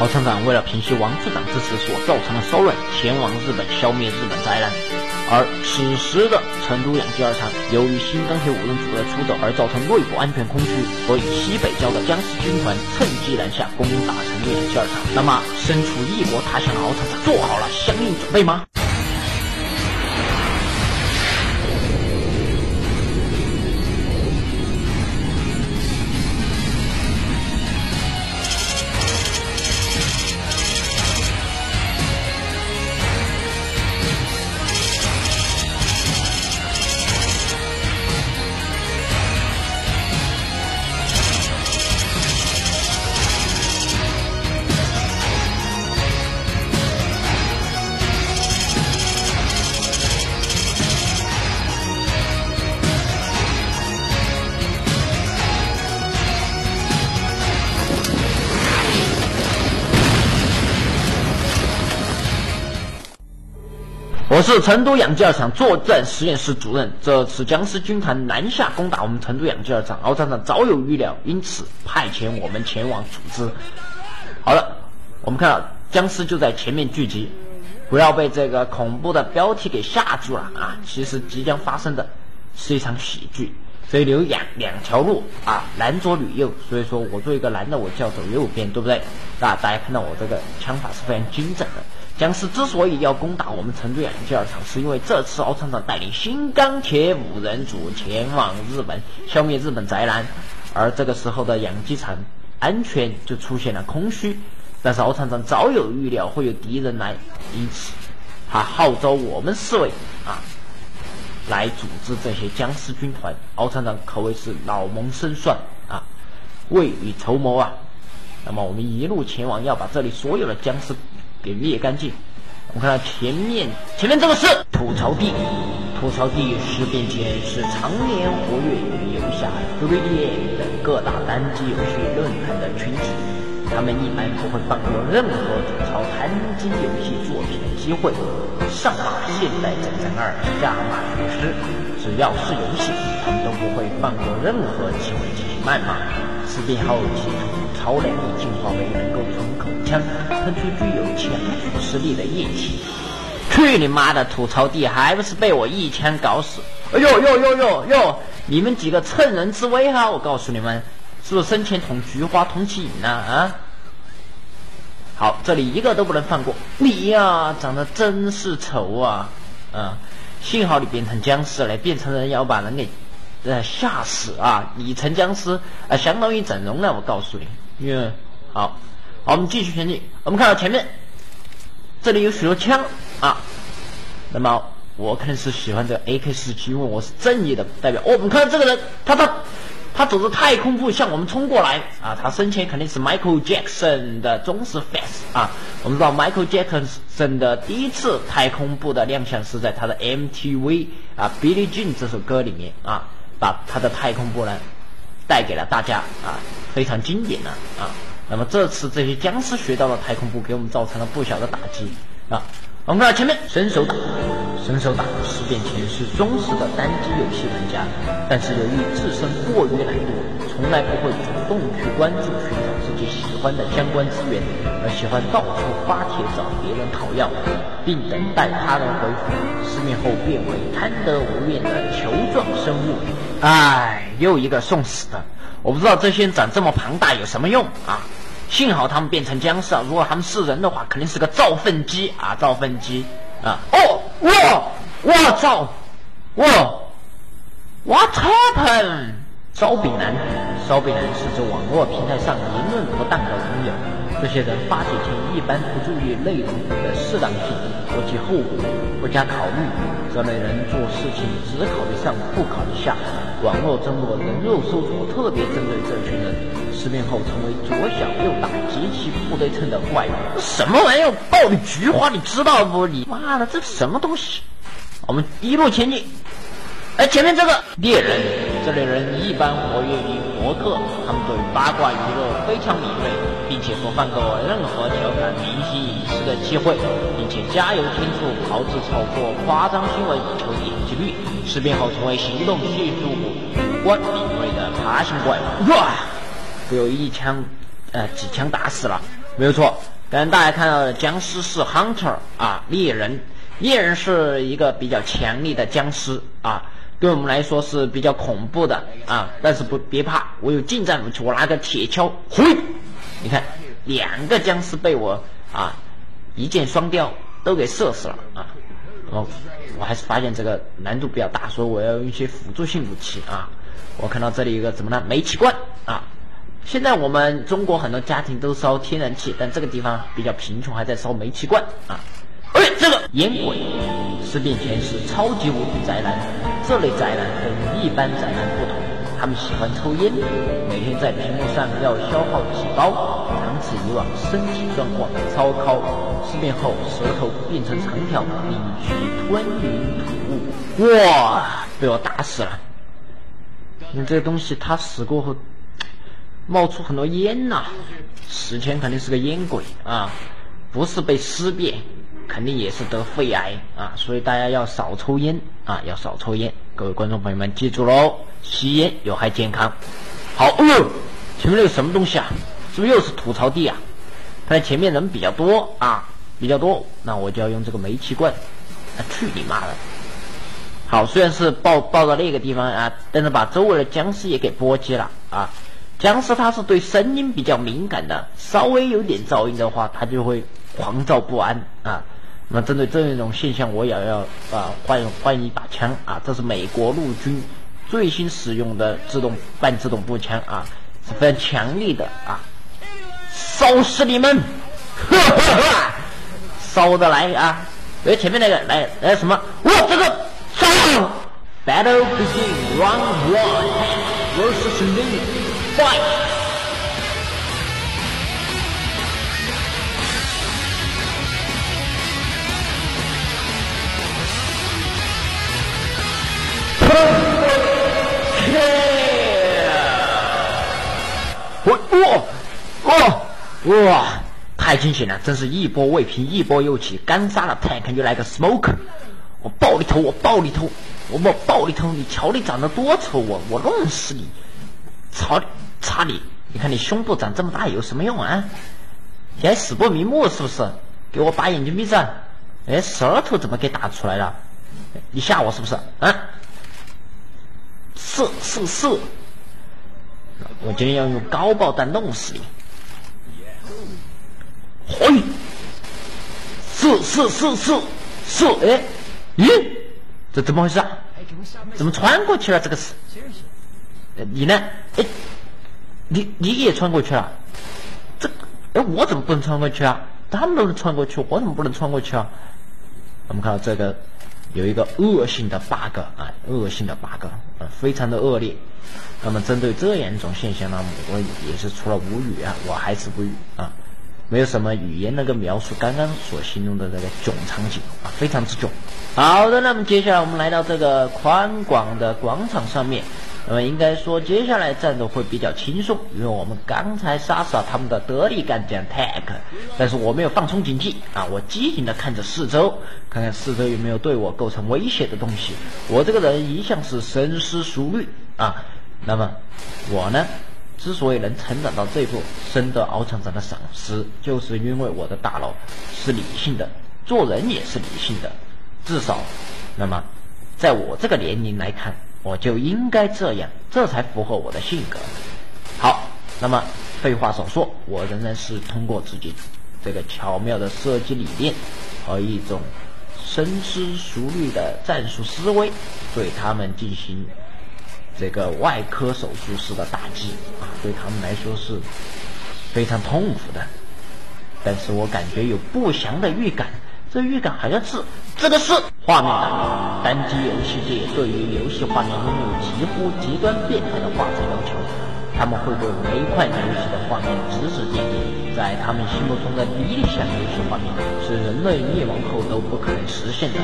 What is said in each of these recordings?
敖厂长为了平息王处长这次所造成的骚乱，前往日本消灭日本灾难。而此时的成都养鸡二厂，由于新钢铁五人组的出走而造成内部安全空虚，所以西北郊的僵尸军团趁机南下攻打成都养鸡二厂。那么，身处异国他乡的敖厂长做好了相应准备吗？是成都养鸡二厂作战实验室主任。这次僵尸军团南下攻打我们成都养鸡二厂，敖厂长早有预料，因此派遣我们前往组织。好了，我们看到僵尸就在前面聚集，不要被这个恐怖的标题给吓住了啊！其实即将发生的是一场喜剧，所以有两两条路啊，男左女右。所以说我作为一个男的，我就要走右边，对不对？啊，大家看到我这个枪法是非常精准的。僵尸之所以要攻打我们成都养鸡二厂，是因为这次敖厂长带领新钢铁五人组前往日本消灭日本宅男，而这个时候的养鸡场安全就出现了空虚。但是敖厂长早有预料会有敌人来，因此他号召我们四位啊来组织这些僵尸军团。敖厂长可谓是老谋深算啊，未雨绸缪啊。那么我们一路前往，要把这里所有的僵尸。给灭干净。我们看到前面，前面这个是吐槽地。吐槽地事变前是常年活跃于游侠 3DM 等各大单机游戏论坛的群体，他们一般不会放过任何吐槽单机游戏作品的机会，上马现代战争二，下马学师，只要是游戏，他们都不会放过任何机会进行谩骂。事变后，其吐槽能进化为能够从口腔喷出具有强腐蚀力的液体。去你妈的！吐槽地还不是被我一枪搞死？哎呦呦呦呦呦！你们几个趁人之危哈！我告诉你们，是不是生前捅菊花捅起瘾呢？啊！好，这里一个都不能放过。你呀，长得真是丑啊！啊，幸好你变成僵尸了，变成人要把人给呃吓死啊！你成僵尸啊，相当于整容了。我告诉你，嗯，好，好，我们继续前进。我们看到前面。这里有许多枪啊，那么我肯定是喜欢这个 AK 四七，因为我是正义的代表。哦，我们看到这个人，他他他走着太空步向我们冲过来啊！他生前肯定是 Michael Jackson 的忠实 fans 啊！我们知道 Michael Jackson 的第一次太空步的亮相是在他的 MTV 啊《Billie Jean》这首歌里面啊，把他的太空步呢带给了大家啊，非常经典的啊。那么这次这些僵尸学到了太空步，给我们造成了不小的打击啊！我们看前面伸手党，伸手党事变前是忠实的单机游戏玩家，但是由于自身过于懒惰，从来不会主动去关注寻找自己喜欢的相关资源，而喜欢到处发帖找别人讨要，并等待他人回复。失面后变为贪得无厌的球状生物，唉，又一个送死的！我不知道这些人长这么庞大有什么用啊？幸好他们变成僵尸啊！如果他们是人的话，肯定是个造粪机啊！造粪机啊！哦，哇，我操，哇，What happened？烧饼男，烧饼男是指网络平台上言论不当的网友。这些人发帖前一般不注意内容的适当性和其后果，不加考虑。这类人做事情只考虑上，不考虑下。网络争夺人肉搜索特别针对这群人，失恋后成为左小右大、极其不对称的怪物。什么玩意儿？爆的菊花，你知道不？你妈的，这什么东西？我们一路前进。哎，前面这个猎人，这类人一般活跃于博客，他们对八卦娱乐非常敏锐，并且不放过任何调侃明星隐私的机会，并且加油添醋、炮制炒作、夸张新闻以求点击率。事变后成为行动技术五官敏锐的爬行怪，哇！被我一枪，呃，几枪打死了。没有错。刚才大家看到的僵尸是 Hunter 啊，猎人。猎人是一个比较强力的僵尸啊，对我们来说是比较恐怖的啊。但是不别怕，我有近战武器，我拿个铁锹，挥，你看两个僵尸被我啊一箭双雕都给射死了啊。哦，我还是发现这个难度比较大，所以我要用一些辅助性武器啊。我看到这里一个怎么呢？煤气罐啊。现在我们中国很多家庭都烧天然气，但这个地方比较贫穷，还在烧煤气罐啊。哎，这个烟鬼，尸变前是超级无敌宅男。这类宅男跟一般宅男不同，他们喜欢抽烟，每天在屏幕上要消耗几包。长此以往，身体状况超高。尸变后，舌头变成长条，必须吞云吐雾。哇，被我打死了！你这个东西，他死过后冒出很多烟呐，死前肯定是个烟鬼啊，不是被尸变。肯定也是得肺癌啊，所以大家要少抽烟啊，要少抽烟。各位观众朋友们记住喽，吸烟有害健康。好，哦，前面那个什么东西啊？是不是又是吐槽地啊？看来前面人比较多啊，比较多，那我就要用这个煤气罐。去你妈的！好，虽然是爆爆到那个地方啊，但是把周围的僵尸也给波及了啊。僵尸它是对声音比较敏感的，稍微有点噪音的话，它就会狂躁不安啊。那针对这一种现象，我也要啊换换一把枪啊！这是美国陆军最新使用的自动半自动步枪啊，是非常强力的啊！烧死你们！烧的来啊！哎，前面那个来来什么？哇，这个烧！Battle begin round one versus me fight。哦哇！太惊险了，真是一波未平一波又起，刚杀了 tank 就来个 smoker 我爆你头，我爆你头，我我爆你头！你瞧你长得多丑，我我弄死你！操擦你！你看你胸部长这么大有什么用啊？你还死不瞑目是不是？给我把眼睛闭上！哎，舌头怎么给打出来了？你吓我是不是？啊？射射射！我今天要用高爆弹弄死你！嘿！是是是是是！哎，咦，这怎么回事啊？怎么穿过去了？这个是？你呢？哎，你你也穿过去了？这哎，我怎么不能穿过去啊？他们都能穿过去，我怎么不能穿过去啊？我们看到这个。有一个恶性的 bug 啊，恶性的 bug 啊，非常的恶劣。那么针对这样一种现象呢，我也是除了无语啊，我还是无语啊，没有什么语言能够描述刚刚所形容的这个囧场景啊，非常之囧。好的，那么接下来我们来到这个宽广的广场上面。那么应该说，接下来战斗会比较轻松，因为我们刚才杀死了他们的得力干将 Tag，但是我没有放松警惕啊，我机警的看着四周，看看四周有没有对我构成威胁的东西。我这个人一向是深思熟虑啊，那么我呢，之所以能成长到这步，深得敖厂长的赏识，就是因为我的大脑是理性的，做人也是理性的，至少，那么在我这个年龄来看。我就应该这样，这才符合我的性格。好，那么废话少说，我仍然是通过自己这个巧妙的设计理念和一种深思熟虑的战术思维，对他们进行这个外科手术式的打击啊，对他们来说是非常痛苦的。但是我感觉有不祥的预感。这预感好像是这个是画面党，单机游戏界对于游戏画面拥有几乎极端变态的画质要求，他们会对每一款游戏的画面指指点点，在他们心目中的理想游戏画面是人类灭亡后都不可能实现的，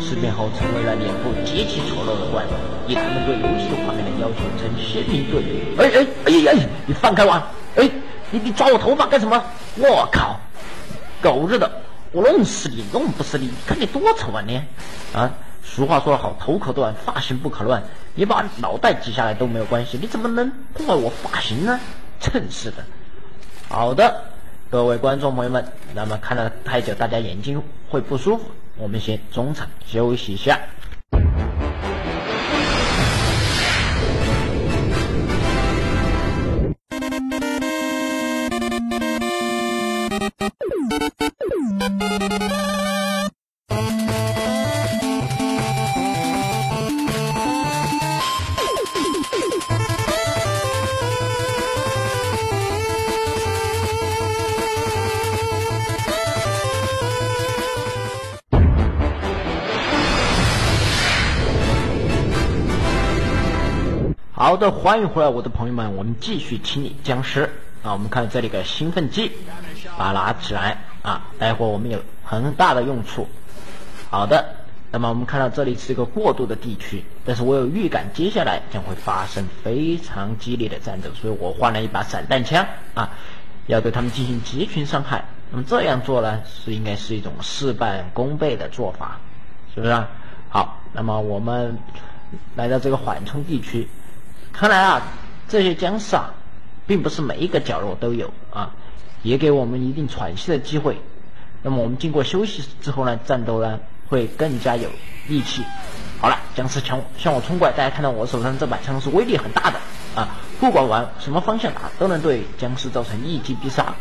事变后成为了脸部极其丑陋的怪物，以他们对游戏画面的要求成鲜明对比。哎哎哎呀！你放开我！哎，你你抓我头发干什么？我靠，狗日的！我弄死你，弄不死你！看你多丑啊你！啊，俗话说得好，头可断，发型不可乱。你把脑袋挤下来都没有关系，你怎么能破坏我发型呢？真是的。好的，各位观众朋友们，那么看了太久，大家眼睛会不舒服，我们先中场休息一下。好的，欢迎回来，我的朋友们，我们继续清理僵尸啊！我们看这里个兴奋剂，把它拿起来啊，待会我们有很大的用处。好的，那么我们看到这里是一个过渡的地区，但是我有预感接下来将会发生非常激烈的战斗，所以我换了一把散弹枪啊，要对他们进行集群伤害。那么这样做呢，是应该是一种事半功倍的做法，是不是？好，那么我们来到这个缓冲地区。看来啊，这些僵尸啊，并不是每一个角落都有啊，也给我们一定喘息的机会。那么我们经过休息之后呢，战斗呢会更加有力气。好了，僵尸枪向我冲过来，大家看到我手上这把枪是威力很大的啊，不管往什么方向打，都能对僵尸造成一击必杀。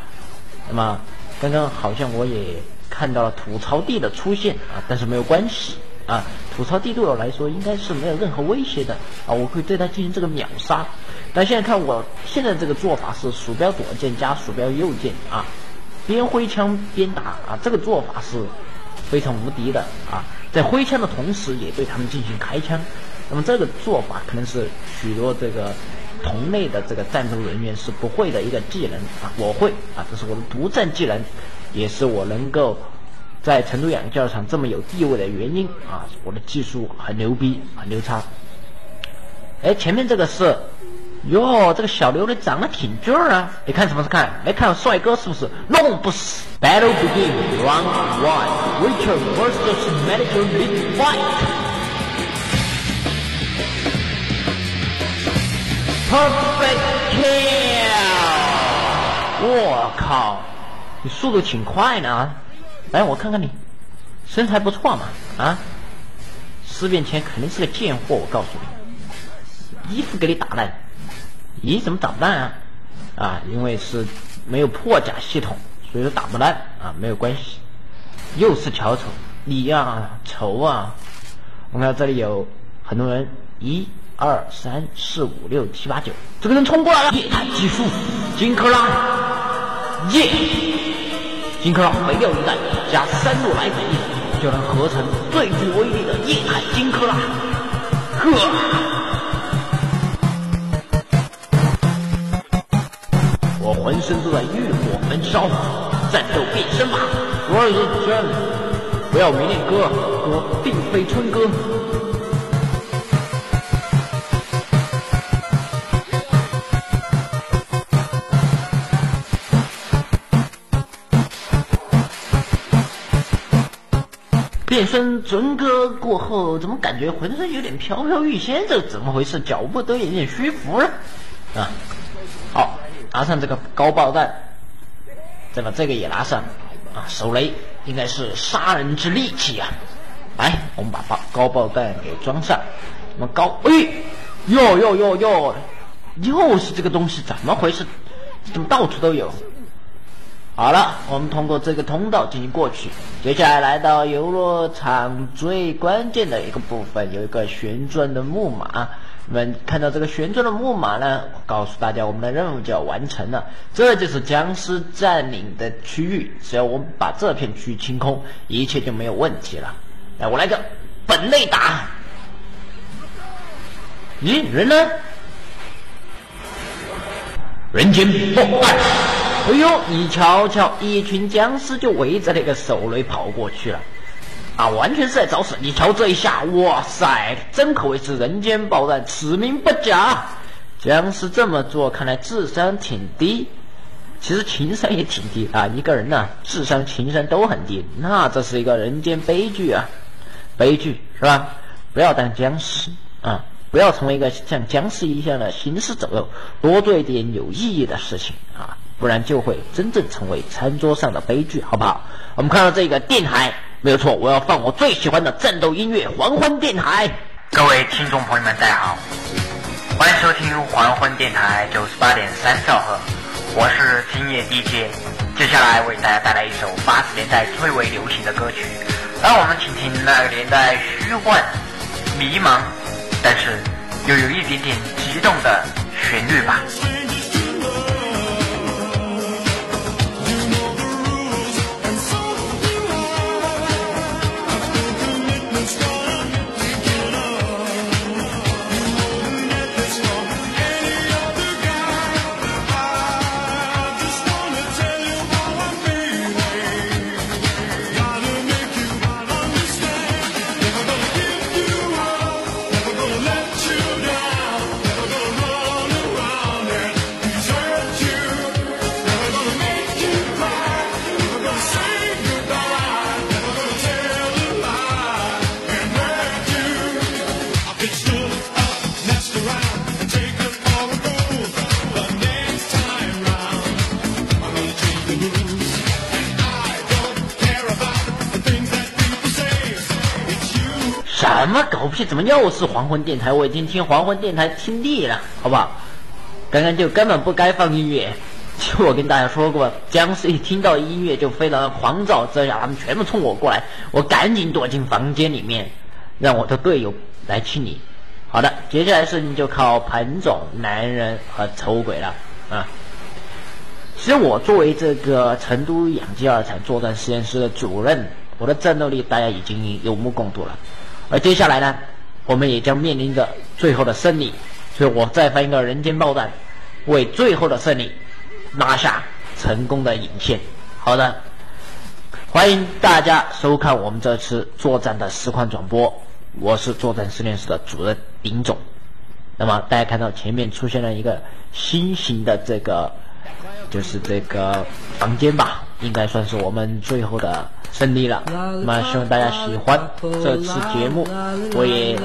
那么刚刚好像我也看到了吐槽地的出现啊，但是没有关系。啊，吐槽帝对我来说应该是没有任何威胁的啊，我可以对他进行这个秒杀。但现在看我现在这个做法是鼠标左键加鼠标右键啊，边挥枪边打啊，这个做法是非常无敌的啊，在挥枪的同时也对他们进行开枪。那么这个做法可能是许多这个同类的这个战斗人员是不会的一个技能啊，我会啊，这是我的独占技能，也是我能够。在成都养教场这么有地位的原因啊，我的技术很牛逼，很牛叉。哎，前面这个是，哟，这个小刘的长得挺俊啊！你看什么看？没看帅哥是不是？弄不死。Battle begin round one. Richard versus Medical Big Fight. Perfect kill！我靠，你速度挺快呢。来，我看看你，身材不错嘛，啊，尸变前肯定是个贱货，我告诉你，衣服给你打烂，咦，怎么打不烂啊？啊，因为是没有破甲系统，所以说打不烂啊，没有关系。又是小丑，你呀，丑啊！我们看这里有很多人，一、二、三、四、五、六、七、八、九，这个人冲过来了，液态技术，金克拉，耶！金克拉没掉一弹，加三路来福，就能合成最具威力的液态金克拉。呵，我浑身都在欲火焚烧，战斗变身吧！我是真，不要迷恋哥，我并非春哥。变身尊哥过后，怎么感觉浑身有点飘飘欲仙？这怎么回事？脚步都有点虚浮了啊！好，拿上这个高爆弹，再把这个也拿上啊！手雷应该是杀人之利器啊！来，我们把爆高爆弹给装上。那么高，哎，哟哟哟哟，又是这个东西，怎么回事？怎么到处都有？好了，我们通过这个通道进行过去。接下来来到游乐场最关键的一个部分，有一个旋转的木马。我们看到这个旋转的木马呢，我告诉大家，我们的任务就要完成了。这就是僵尸占领的区域，只要我们把这片区域清空，一切就没有问题了。来，我来个本内打。咦，人呢？人间破坏。哎呦，你瞧瞧，一群僵尸就围着那个手雷跑过去了，啊，完全是在找死！你瞧这一下，哇塞，真可谓是人间爆弹，此名不假。僵尸这么做，看来智商挺低，其实情商也挺低啊。一个人呢，智商、情商都很低，那这是一个人间悲剧啊，悲剧是吧？不要当僵尸啊，不要成为一个像僵尸一样的行尸走肉，多做一点有意义的事情啊。不然就会真正成为餐桌上的悲剧，好不好？我们看到这个电台，没有错，我要放我最喜欢的战斗音乐——黄昏电台。各位听众朋友们，大家好，欢迎收听黄昏电台九十八点三兆赫，我是今夜 DJ。接下来为大家带来一首八十年代最为流行的歌曲，让我们听听那个年代虚幻、迷茫，但是又有一点点激动的旋律吧。什么狗屁？怎么又是黄昏电台？我已经听黄昏电台听腻了，好不好？刚刚就根本不该放音乐。就我跟大家说过，僵尸一听到音乐就非常狂躁，这下他们全部冲我过来，我赶紧躲进房间里面，让我的队友来清理。好的，接下来事情就靠彭总、男人和丑鬼了啊。其实我作为这个成都养鸡二厂作战实验室的主任，我的战斗力大家已经有目共睹了。而接下来呢，我们也将面临着最后的胜利，所以我再发一个人间爆弹，为最后的胜利拿下成功的影片。好的，欢迎大家收看我们这次作战的实况转播，我是作战实验室的主任丁总。那么大家看到前面出现了一个新型的这个，就是这个房间吧，应该算是我们最后的。胜利了，那么希望大家喜欢这次节目。我也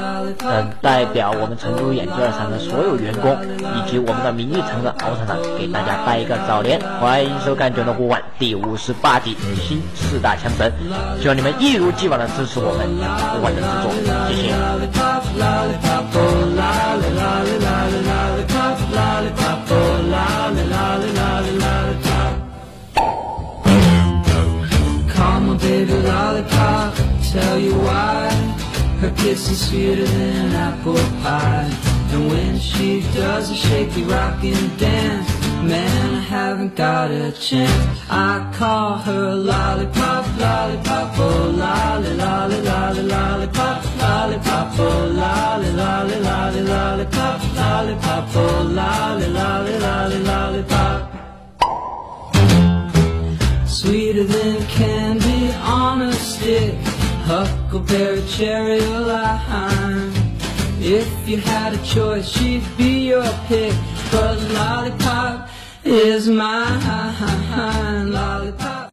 嗯代表我们成都眼镜二厂的所有员工以及我们的名誉城的敖厂长，给大家拜一个早年。欢迎收看《卷轴呼唤》第五十八集《新四大枪神》，希望你们一如既往的支持我们呼唤的制作，谢谢。Baby lollipop, tell you why Her kiss is sweeter than apple pie And when she does a shaky rockin' dance Man, I haven't got a chance I call her lollipop, lollipop, oh lolly, lolly, lolly, lollipop Lollipop, oh lolly, lolly, lolly, lollipop Lollipop, oh lolly, lolly, lolly, lollipop. Sweeter than candy on a stick Huckleberry, cherry, or lime. If you had a choice, she'd be your pick But lollipop is mine. Lollipop